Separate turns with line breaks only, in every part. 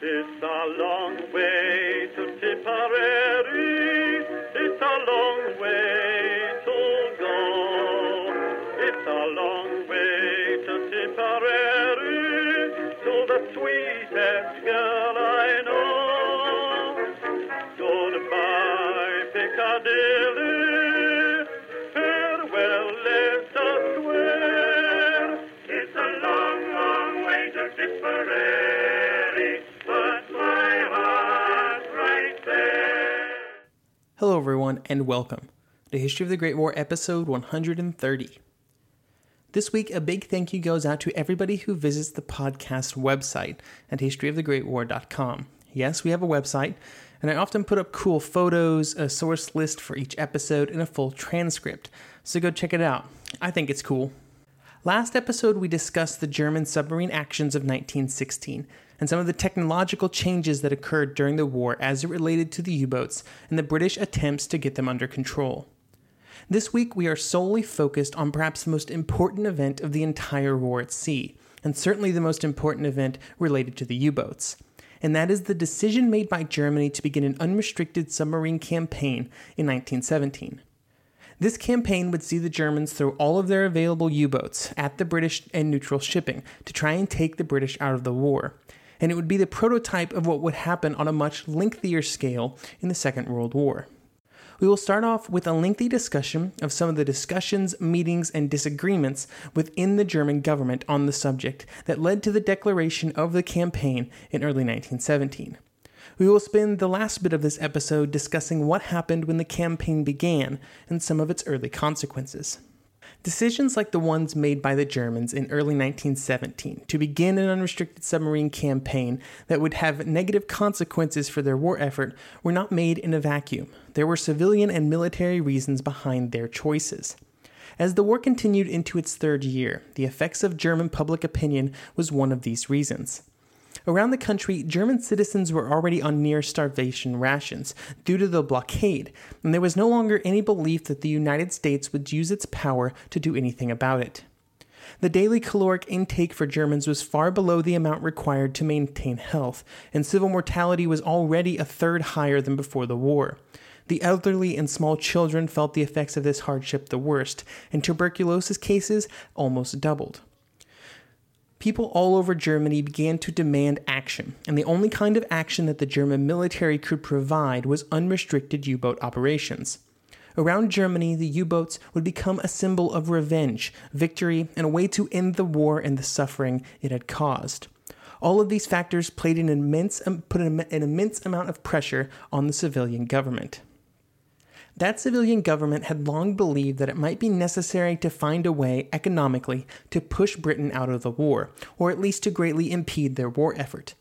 It's a long way to Tipperary.
And welcome to History of the Great War, episode 130. This week, a big thank you goes out to everybody who visits the podcast website at historyofthegreatwar.com. Yes, we have a website, and I often put up cool photos, a source list for each episode, and a full transcript. So go check it out. I think it's cool. Last episode, we discussed the German submarine actions of 1916 and some of the technological changes that occurred during the war as it related to the U boats and the British attempts to get them under control. This week, we are solely focused on perhaps the most important event of the entire war at sea, and certainly the most important event related to the U boats. And that is the decision made by Germany to begin an unrestricted submarine campaign in 1917. This campaign would see the Germans throw all of their available U boats at the British and neutral shipping to try and take the British out of the war. And it would be the prototype of what would happen on a much lengthier scale in the Second World War. We will start off with a lengthy discussion of some of the discussions, meetings, and disagreements within the German government on the subject that led to the declaration of the campaign in early 1917. We will spend the last bit of this episode discussing what happened when the campaign began and some of its early consequences. Decisions like the ones made by the Germans in early 1917 to begin an unrestricted submarine campaign that would have negative consequences for their war effort were not made in a vacuum. There were civilian and military reasons behind their choices. As the war continued into its third year, the effects of German public opinion was one of these reasons. Around the country, German citizens were already on near starvation rations due to the blockade, and there was no longer any belief that the United States would use its power to do anything about it. The daily caloric intake for Germans was far below the amount required to maintain health, and civil mortality was already a third higher than before the war. The elderly and small children felt the effects of this hardship the worst, and tuberculosis cases almost doubled people all over Germany began to demand action, and the only kind of action that the German military could provide was unrestricted U boat operations. Around Germany, the U boats would become a symbol of revenge, victory, and a way to end the war and the suffering it had caused. All of these factors played an immense, um, put an immense amount of pressure on the civilian government. That civilian government had long believed that it might be necessary to find a way economically to push Britain out of the war, or at least to greatly impede their war effort.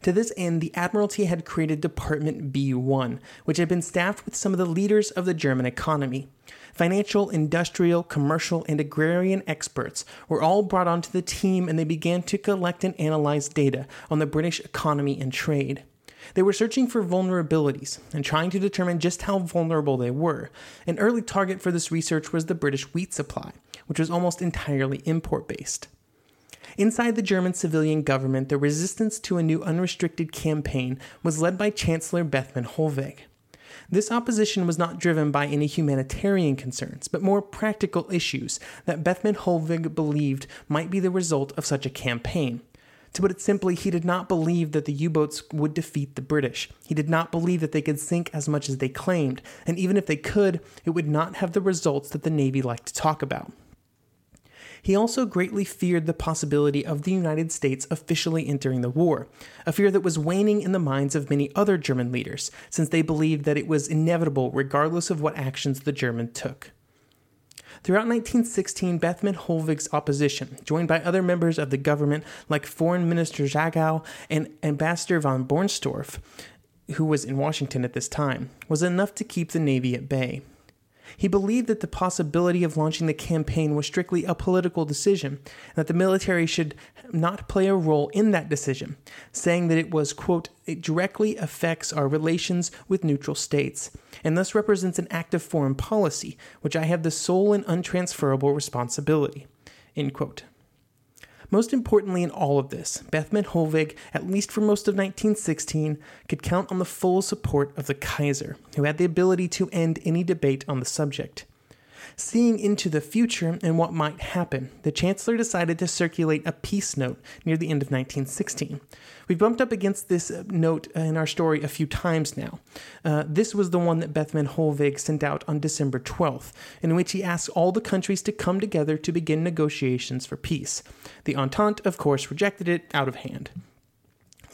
To this end, the Admiralty had created Department B1, which had been staffed with some of the leaders of the German economy. Financial, industrial, commercial, and agrarian experts were all brought onto the team and they began to collect and analyze data on the British economy and trade. They were searching for vulnerabilities and trying to determine just how vulnerable they were. An early target for this research was the British wheat supply, which was almost entirely import based. Inside the German civilian government, the resistance to a new unrestricted campaign was led by Chancellor Bethmann Hollweg. This opposition was not driven by any humanitarian concerns, but more practical issues that Bethmann Hollweg believed might be the result of such a campaign. To put it simply, he did not believe that the U boats would defeat the British. He did not believe that they could sink as much as they claimed, and even if they could, it would not have the results that the Navy liked to talk about. He also greatly feared the possibility of the United States officially entering the war, a fear that was waning in the minds of many other German leaders, since they believed that it was inevitable regardless of what actions the Germans took. Throughout 1916, Bethmann Hollweg's opposition, joined by other members of the government like Foreign Minister Jagow and Ambassador von Bernstorff, who was in Washington at this time, was enough to keep the Navy at bay. He believed that the possibility of launching the campaign was strictly a political decision, and that the military should not play a role in that decision, saying that it was, quote, it directly affects our relations with neutral states, and thus represents an act of foreign policy, which I have the sole and untransferable responsibility, end quote. Most importantly in all of this, Bethmann Hollweg, at least for most of 1916, could count on the full support of the Kaiser, who had the ability to end any debate on the subject. Seeing into the future and what might happen, the Chancellor decided to circulate a peace note near the end of 1916. We've bumped up against this uh, note in our story a few times now. Uh, this was the one that Bethmann Hollweg sent out on December 12th, in which he asked all the countries to come together to begin negotiations for peace. The Entente, of course, rejected it out of hand.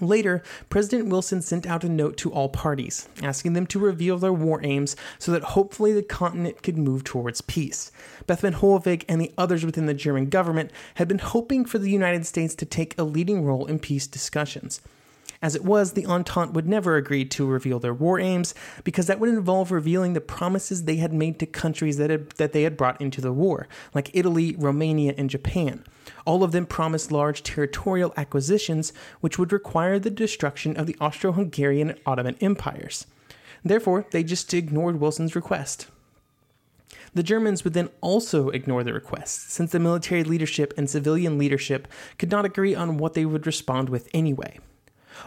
Later, President Wilson sent out a note to all parties, asking them to reveal their war aims so that hopefully the continent could move towards peace. Bethmann Hollweg and the others within the German government had been hoping for the United States to take a leading role in peace discussions. As it was, the Entente would never agree to reveal their war aims because that would involve revealing the promises they had made to countries that, had, that they had brought into the war, like Italy, Romania, and Japan. All of them promised large territorial acquisitions, which would require the destruction of the Austro Hungarian and Ottoman empires. Therefore, they just ignored Wilson's request. The Germans would then also ignore the request, since the military leadership and civilian leadership could not agree on what they would respond with anyway.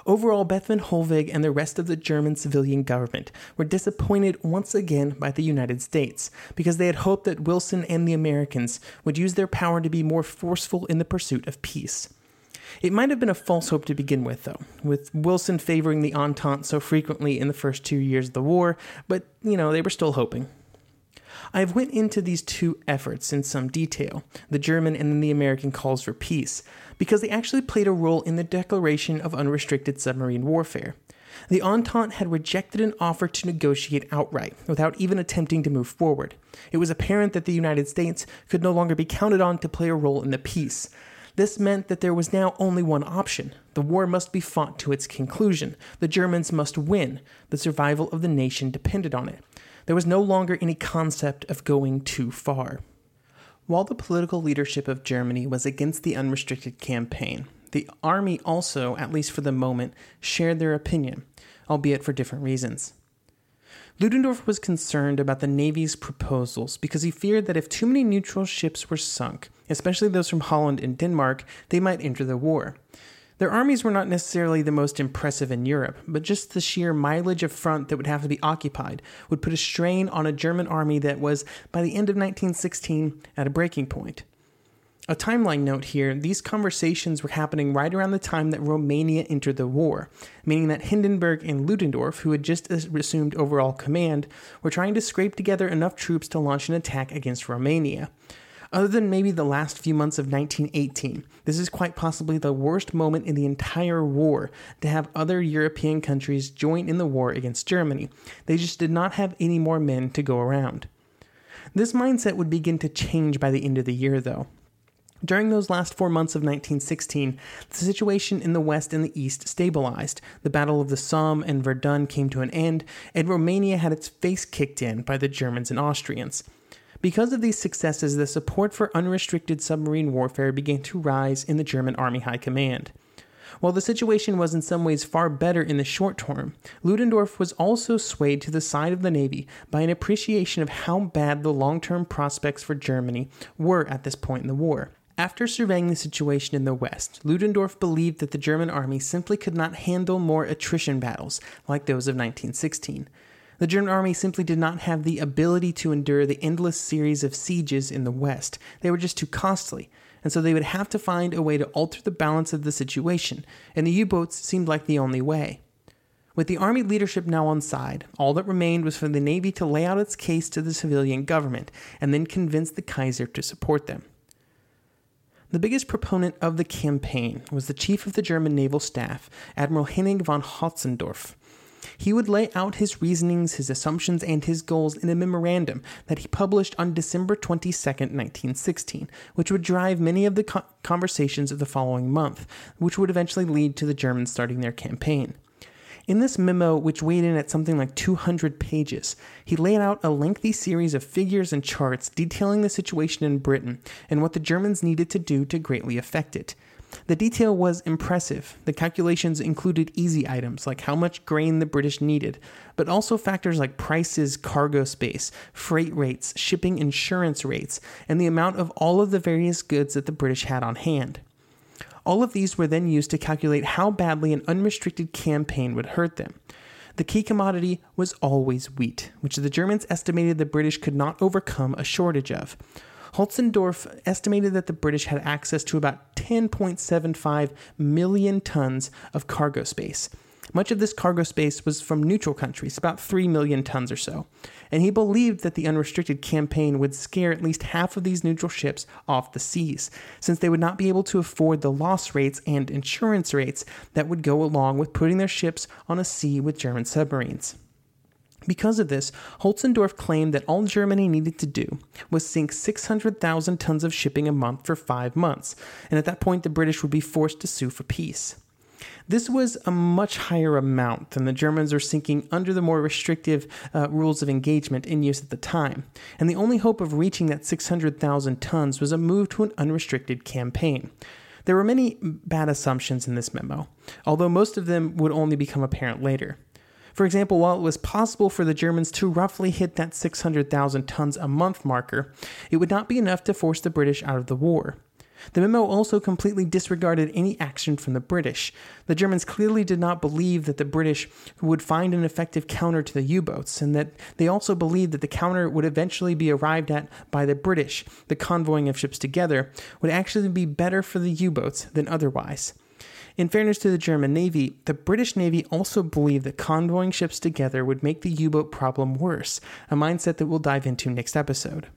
Overall, Bethmann Hollweg and the rest of the German civilian government were disappointed once again by the United States because they had hoped that Wilson and the Americans would use their power to be more forceful in the pursuit of peace. It might have been a false hope to begin with, though, with Wilson favoring the Entente so frequently in the first two years of the war, but, you know, they were still hoping. I've went into these two efforts in some detail, the German and then the American calls for peace, because they actually played a role in the declaration of unrestricted submarine warfare. The Entente had rejected an offer to negotiate outright, without even attempting to move forward. It was apparent that the United States could no longer be counted on to play a role in the peace. This meant that there was now only one option. The war must be fought to its conclusion. The Germans must win. The survival of the nation depended on it. There was no longer any concept of going too far. While the political leadership of Germany was against the unrestricted campaign, the army also, at least for the moment, shared their opinion, albeit for different reasons. Ludendorff was concerned about the Navy's proposals because he feared that if too many neutral ships were sunk, especially those from Holland and Denmark, they might enter the war. Their armies were not necessarily the most impressive in Europe, but just the sheer mileage of front that would have to be occupied would put a strain on a German army that was, by the end of 1916, at a breaking point. A timeline note here these conversations were happening right around the time that Romania entered the war, meaning that Hindenburg and Ludendorff, who had just assumed overall command, were trying to scrape together enough troops to launch an attack against Romania. Other than maybe the last few months of 1918, this is quite possibly the worst moment in the entire war to have other European countries join in the war against Germany. They just did not have any more men to go around. This mindset would begin to change by the end of the year, though. During those last four months of 1916, the situation in the West and the East stabilized. The Battle of the Somme and Verdun came to an end, and Romania had its face kicked in by the Germans and Austrians. Because of these successes, the support for unrestricted submarine warfare began to rise in the German Army High Command. While the situation was in some ways far better in the short term, Ludendorff was also swayed to the side of the Navy by an appreciation of how bad the long term prospects for Germany were at this point in the war. After surveying the situation in the West, Ludendorff believed that the German army simply could not handle more attrition battles like those of 1916. The German army simply did not have the ability to endure the endless series of sieges in the West. They were just too costly, and so they would have to find a way to alter the balance of the situation, and the U boats seemed like the only way. With the army leadership now on side, all that remained was for the Navy to lay out its case to the civilian government and then convince the Kaiser to support them. The biggest proponent of the campaign was the chief of the German naval staff, Admiral Henning von Holtzendorff. He would lay out his reasonings, his assumptions, and his goals in a memorandum that he published on December 22, 1916, which would drive many of the co- conversations of the following month, which would eventually lead to the Germans starting their campaign. In this memo, which weighed in at something like 200 pages, he laid out a lengthy series of figures and charts detailing the situation in Britain and what the Germans needed to do to greatly affect it. The detail was impressive. The calculations included easy items like how much grain the British needed, but also factors like prices, cargo space, freight rates, shipping insurance rates, and the amount of all of the various goods that the British had on hand. All of these were then used to calculate how badly an unrestricted campaign would hurt them. The key commodity was always wheat, which the Germans estimated the British could not overcome a shortage of. Holtzendorff estimated that the British had access to about 10.75 million tons of cargo space. Much of this cargo space was from neutral countries, about 3 million tons or so, and he believed that the unrestricted campaign would scare at least half of these neutral ships off the seas, since they would not be able to afford the loss rates and insurance rates that would go along with putting their ships on a sea with German submarines. Because of this, Holtzendorff claimed that all Germany needed to do was sink 600,000 tons of shipping a month for five months, and at that point the British would be forced to sue for peace. This was a much higher amount than the Germans were sinking under the more restrictive uh, rules of engagement in use at the time, and the only hope of reaching that 600,000 tons was a move to an unrestricted campaign. There were many bad assumptions in this memo, although most of them would only become apparent later. For example, while it was possible for the Germans to roughly hit that 600,000 tons a month marker, it would not be enough to force the British out of the war. The memo also completely disregarded any action from the British. The Germans clearly did not believe that the British would find an effective counter to the U boats, and that they also believed that the counter would eventually be arrived at by the British. The convoying of ships together would actually be better for the U boats than otherwise. In fairness to the German Navy, the British Navy also believed that convoying ships together would make the U boat problem worse, a mindset that we'll dive into next episode.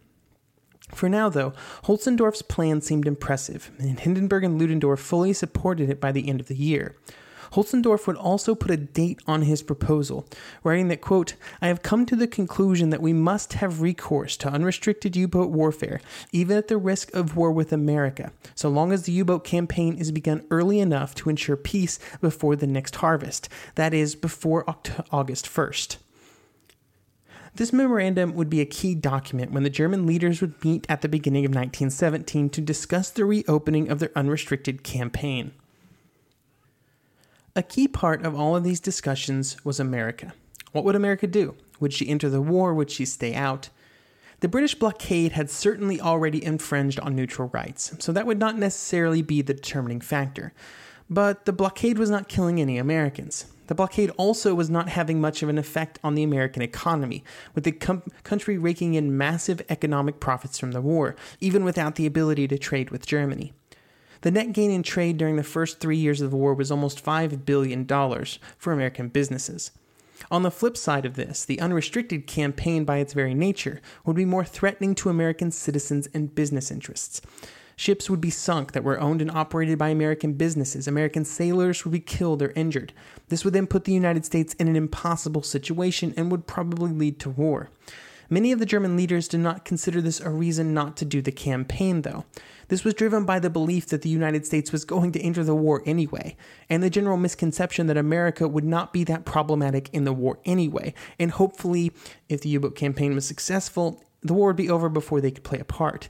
For now, though, Holtzendorff's plan seemed impressive, and Hindenburg and Ludendorff fully supported it by the end of the year. Holtzendorff would also put a date on his proposal, writing that, quote, I have come to the conclusion that we must have recourse to unrestricted U boat warfare, even at the risk of war with America, so long as the U boat campaign is begun early enough to ensure peace before the next harvest, that is, before August 1st. This memorandum would be a key document when the German leaders would meet at the beginning of 1917 to discuss the reopening of their unrestricted campaign. A key part of all of these discussions was America. What would America do? Would she enter the war? Would she stay out? The British blockade had certainly already infringed on neutral rights, so that would not necessarily be the determining factor. But the blockade was not killing any Americans. The blockade also was not having much of an effect on the American economy, with the com- country raking in massive economic profits from the war, even without the ability to trade with Germany. The net gain in trade during the first three years of the war was almost $5 billion for American businesses. On the flip side of this, the unrestricted campaign, by its very nature, would be more threatening to American citizens and business interests. Ships would be sunk that were owned and operated by American businesses. American sailors would be killed or injured. This would then put the United States in an impossible situation and would probably lead to war. Many of the German leaders did not consider this a reason not to do the campaign, though. This was driven by the belief that the United States was going to enter the war anyway, and the general misconception that America would not be that problematic in the war anyway, and hopefully, if the U boat campaign was successful, the war would be over before they could play a part.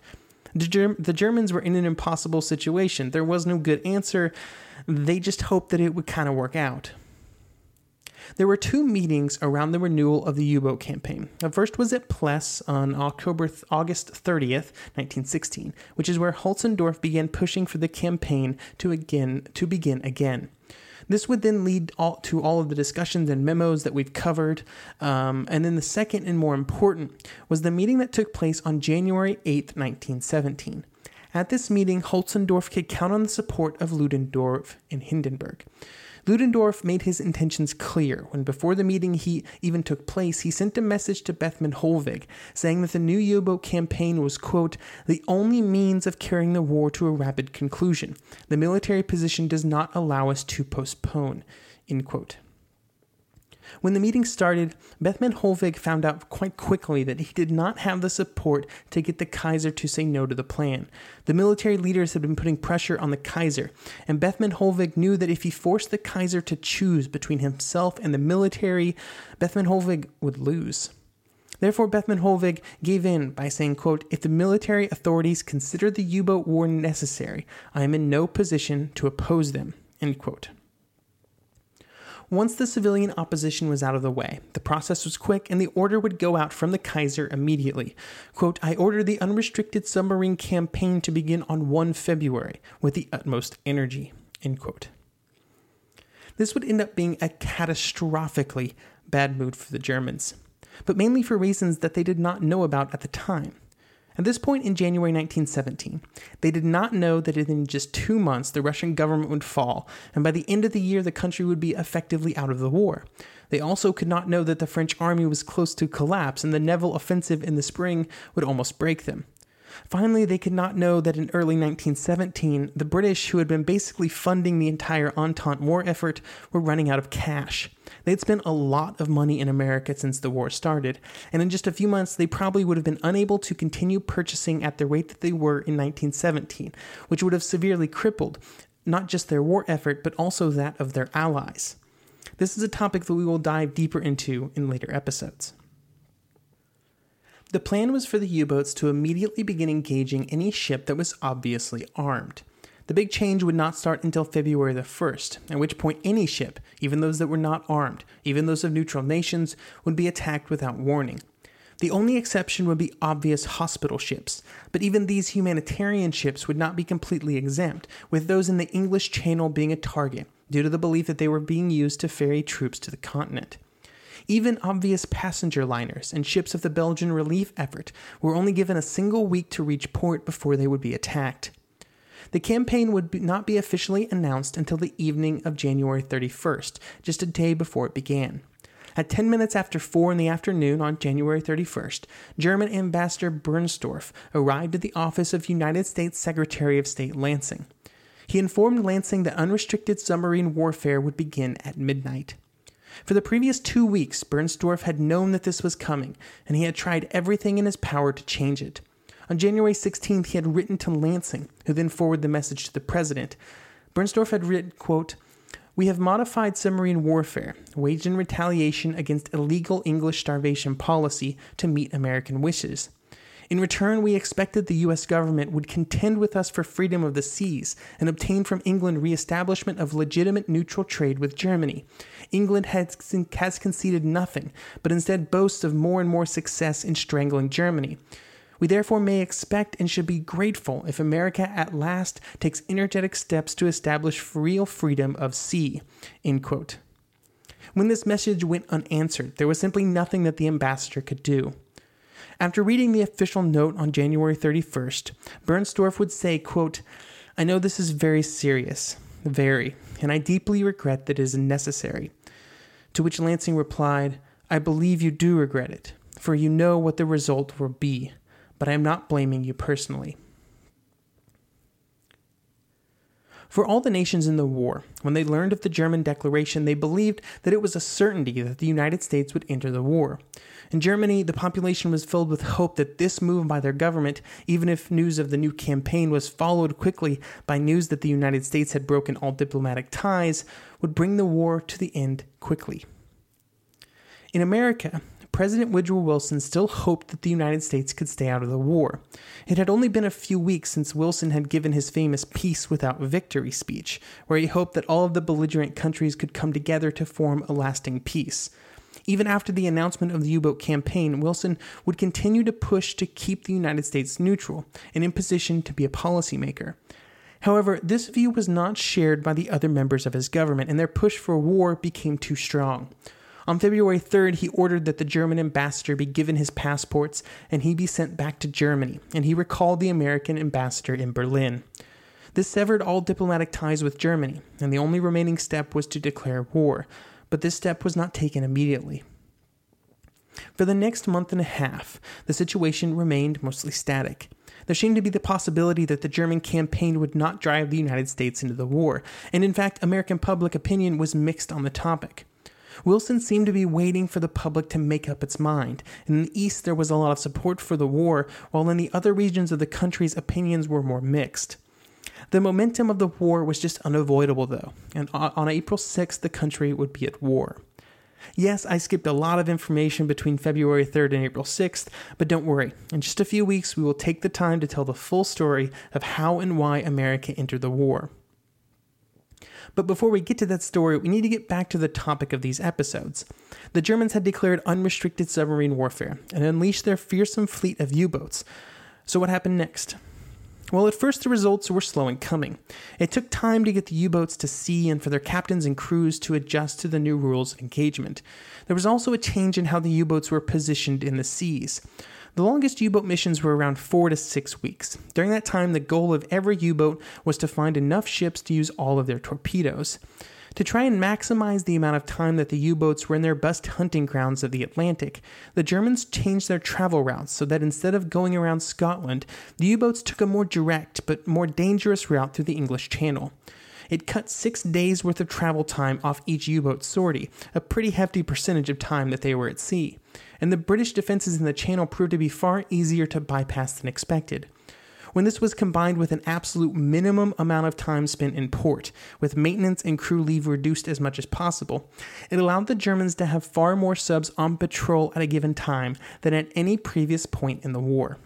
The, Germ- the Germans were in an impossible situation. There was no good answer. They just hoped that it would kind of work out. There were two meetings around the renewal of the U-boat campaign. The first was at Pless on October August 30th, 1916, which is where Holtzendorff began pushing for the campaign to again to begin again. This would then lead all, to all of the discussions and memos that we've covered. Um, and then the second and more important was the meeting that took place on January 8th, 1917. At this meeting, Holtzendorff could count on the support of Ludendorff and Hindenburg. Ludendorff made his intentions clear when, before the meeting he even took place, he sent a message to Bethmann Hollweg saying that the new U boat campaign was, quote, the only means of carrying the war to a rapid conclusion. The military position does not allow us to postpone, end quote. When the meeting started, Bethmann Hollweg found out quite quickly that he did not have the support to get the Kaiser to say no to the plan. The military leaders had been putting pressure on the Kaiser, and Bethmann Hollweg knew that if he forced the Kaiser to choose between himself and the military, Bethmann Hollweg would lose. Therefore, Bethmann Hollweg gave in by saying, quote, If the military authorities consider the U boat war necessary, I am in no position to oppose them. End quote. Once the civilian opposition was out of the way, the process was quick and the order would go out from the Kaiser immediately. Quote, I order the unrestricted submarine campaign to begin on 1 February with the utmost energy. End quote. This would end up being a catastrophically bad mood for the Germans, but mainly for reasons that they did not know about at the time. At this point in January 1917, they did not know that in just two months the Russian government would fall, and by the end of the year the country would be effectively out of the war. They also could not know that the French army was close to collapse and the Nivelle offensive in the spring would almost break them. Finally, they could not know that in early 1917, the British, who had been basically funding the entire Entente war effort, were running out of cash. They had spent a lot of money in America since the war started, and in just a few months, they probably would have been unable to continue purchasing at the rate that they were in 1917, which would have severely crippled not just their war effort, but also that of their allies. This is a topic that we will dive deeper into in later episodes. The plan was for the U boats to immediately begin engaging any ship that was obviously armed. The big change would not start until February the 1st, at which point any ship, even those that were not armed, even those of neutral nations, would be attacked without warning. The only exception would be obvious hospital ships, but even these humanitarian ships would not be completely exempt, with those in the English Channel being a target, due to the belief that they were being used to ferry troops to the continent. Even obvious passenger liners and ships of the Belgian relief effort were only given a single week to reach port before they would be attacked. The campaign would be, not be officially announced until the evening of January 31st, just a day before it began. At 10 minutes after 4 in the afternoon on January 31st, German Ambassador Bernstorff arrived at the office of United States Secretary of State Lansing. He informed Lansing that unrestricted submarine warfare would begin at midnight. For the previous two weeks, Bernstorff had known that this was coming, and he had tried everything in his power to change it. On January 16th, he had written to Lansing, who then forwarded the message to the president. Bernstorff had written, quote, we have modified submarine warfare, waged in retaliation against illegal English starvation policy to meet American wishes. In return, we expected the U.S. government would contend with us for freedom of the seas and obtain from England reestablishment of legitimate neutral trade with Germany. England has, has conceded nothing, but instead boasts of more and more success in strangling Germany. We therefore may expect and should be grateful if America at last takes energetic steps to establish real freedom of sea. When this message went unanswered, there was simply nothing that the ambassador could do. After reading the official note on January 31st, Bernstorff would say, quote, I know this is very serious, very, and I deeply regret that it is necessary. To which Lansing replied, I believe you do regret it, for you know what the result will be but I am not blaming you personally. For all the nations in the war, when they learned of the German declaration, they believed that it was a certainty that the United States would enter the war. In Germany, the population was filled with hope that this move by their government, even if news of the new campaign was followed quickly by news that the United States had broken all diplomatic ties, would bring the war to the end quickly. In America, President Woodrow Wilson still hoped that the United States could stay out of the war. It had only been a few weeks since Wilson had given his famous Peace Without Victory speech, where he hoped that all of the belligerent countries could come together to form a lasting peace. Even after the announcement of the U boat campaign, Wilson would continue to push to keep the United States neutral and in position to be a policymaker. However, this view was not shared by the other members of his government, and their push for war became too strong. On February 3rd, he ordered that the German ambassador be given his passports and he be sent back to Germany, and he recalled the American ambassador in Berlin. This severed all diplomatic ties with Germany, and the only remaining step was to declare war, but this step was not taken immediately. For the next month and a half, the situation remained mostly static. There seemed to be the possibility that the German campaign would not drive the United States into the war, and in fact, American public opinion was mixed on the topic. Wilson seemed to be waiting for the public to make up its mind. In the East, there was a lot of support for the war, while in the other regions of the country's opinions were more mixed. The momentum of the war was just unavoidable, though, and on April 6th, the country would be at war. Yes, I skipped a lot of information between February 3rd and April 6th, but don't worry. In just a few weeks, we will take the time to tell the full story of how and why America entered the war. But before we get to that story, we need to get back to the topic of these episodes. The Germans had declared unrestricted submarine warfare and unleashed their fearsome fleet of U boats. So, what happened next? Well, at first the results were slow in coming. It took time to get the U boats to sea and for their captains and crews to adjust to the new rules of engagement. There was also a change in how the U boats were positioned in the seas. The longest U boat missions were around four to six weeks. During that time, the goal of every U boat was to find enough ships to use all of their torpedoes. To try and maximize the amount of time that the U boats were in their best hunting grounds of the Atlantic, the Germans changed their travel routes so that instead of going around Scotland, the U boats took a more direct but more dangerous route through the English Channel. It cut six days worth of travel time off each U boat sortie, a pretty hefty percentage of time that they were at sea. And the British defenses in the Channel proved to be far easier to bypass than expected when this was combined with an absolute minimum amount of time spent in port, with maintenance and crew leave reduced as much as possible, it allowed the Germans to have far more subs on patrol at a given time than at any previous point in the war.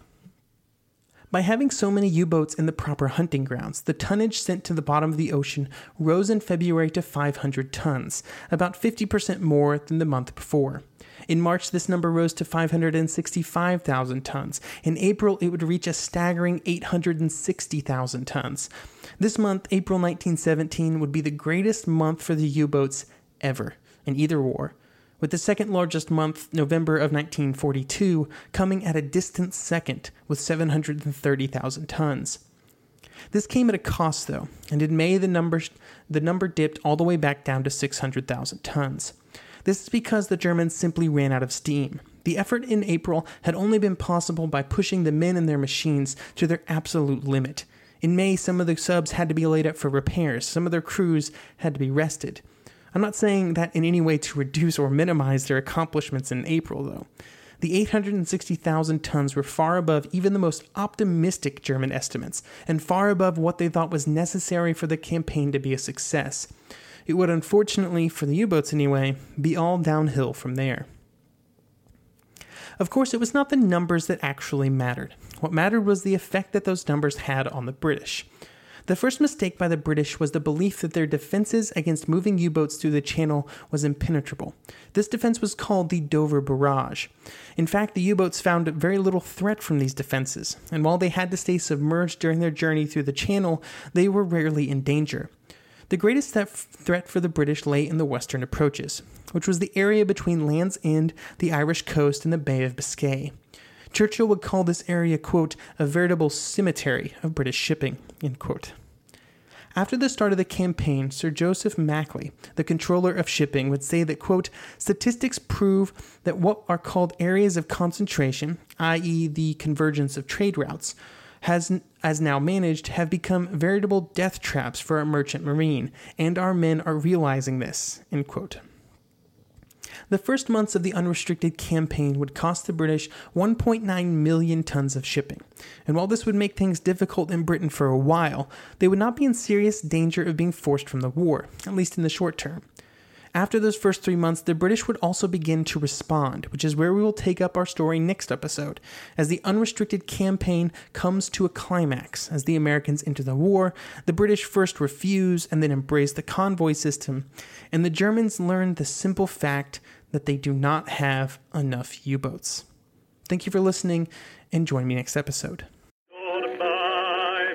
By having so many U boats in the proper hunting grounds, the tonnage sent to the bottom of the ocean rose in February to 500 tons, about 50% more than the month before. In March, this number rose to 565,000 tons. In April, it would reach a staggering 860,000 tons. This month, April 1917, would be the greatest month for the U boats ever in either war, with the second largest month, November of 1942, coming at a distant second with 730,000 tons. This came at a cost, though, and in May the number, the number dipped all the way back down to 600,000 tons. This is because the Germans simply ran out of steam. The effort in April had only been possible by pushing the men and their machines to their absolute limit. In May, some of the subs had to be laid up for repairs, some of their crews had to be rested. I'm not saying that in any way to reduce or minimize their accomplishments in April, though. The 860,000 tons were far above even the most optimistic German estimates, and far above what they thought was necessary for the campaign to be a success. It would unfortunately, for the U boats anyway, be all downhill from there. Of course, it was not the numbers that actually mattered. What mattered was the effect that those numbers had on the British. The first mistake by the British was the belief that their defenses against moving U boats through the channel was impenetrable. This defense was called the Dover Barrage. In fact, the U boats found very little threat from these defenses, and while they had to stay submerged during their journey through the channel, they were rarely in danger. The greatest threat for the British lay in the western approaches, which was the area between Land's End, the Irish coast, and the Bay of Biscay. Churchill would call this area, quote, a veritable cemetery of British shipping, end quote. After the start of the campaign, Sir Joseph Maclay, the controller of shipping, would say that, quote, statistics prove that what are called areas of concentration, i.e., the convergence of trade routes, has as now managed have become veritable death traps for our merchant marine, and our men are realizing this. The first months of the unrestricted campaign would cost the British 1.9 million tons of shipping. And while this would make things difficult in Britain for a while, they would not be in serious danger of being forced from the war, at least in the short term. After those first three months, the British would also begin to respond, which is where we will take up our story next episode, as the unrestricted campaign comes to a climax. As the Americans enter the war, the British first refuse and then embrace the convoy system, and the Germans learn the simple fact that they do not have enough U boats. Thank you for listening, and join me next episode.
Goodbye,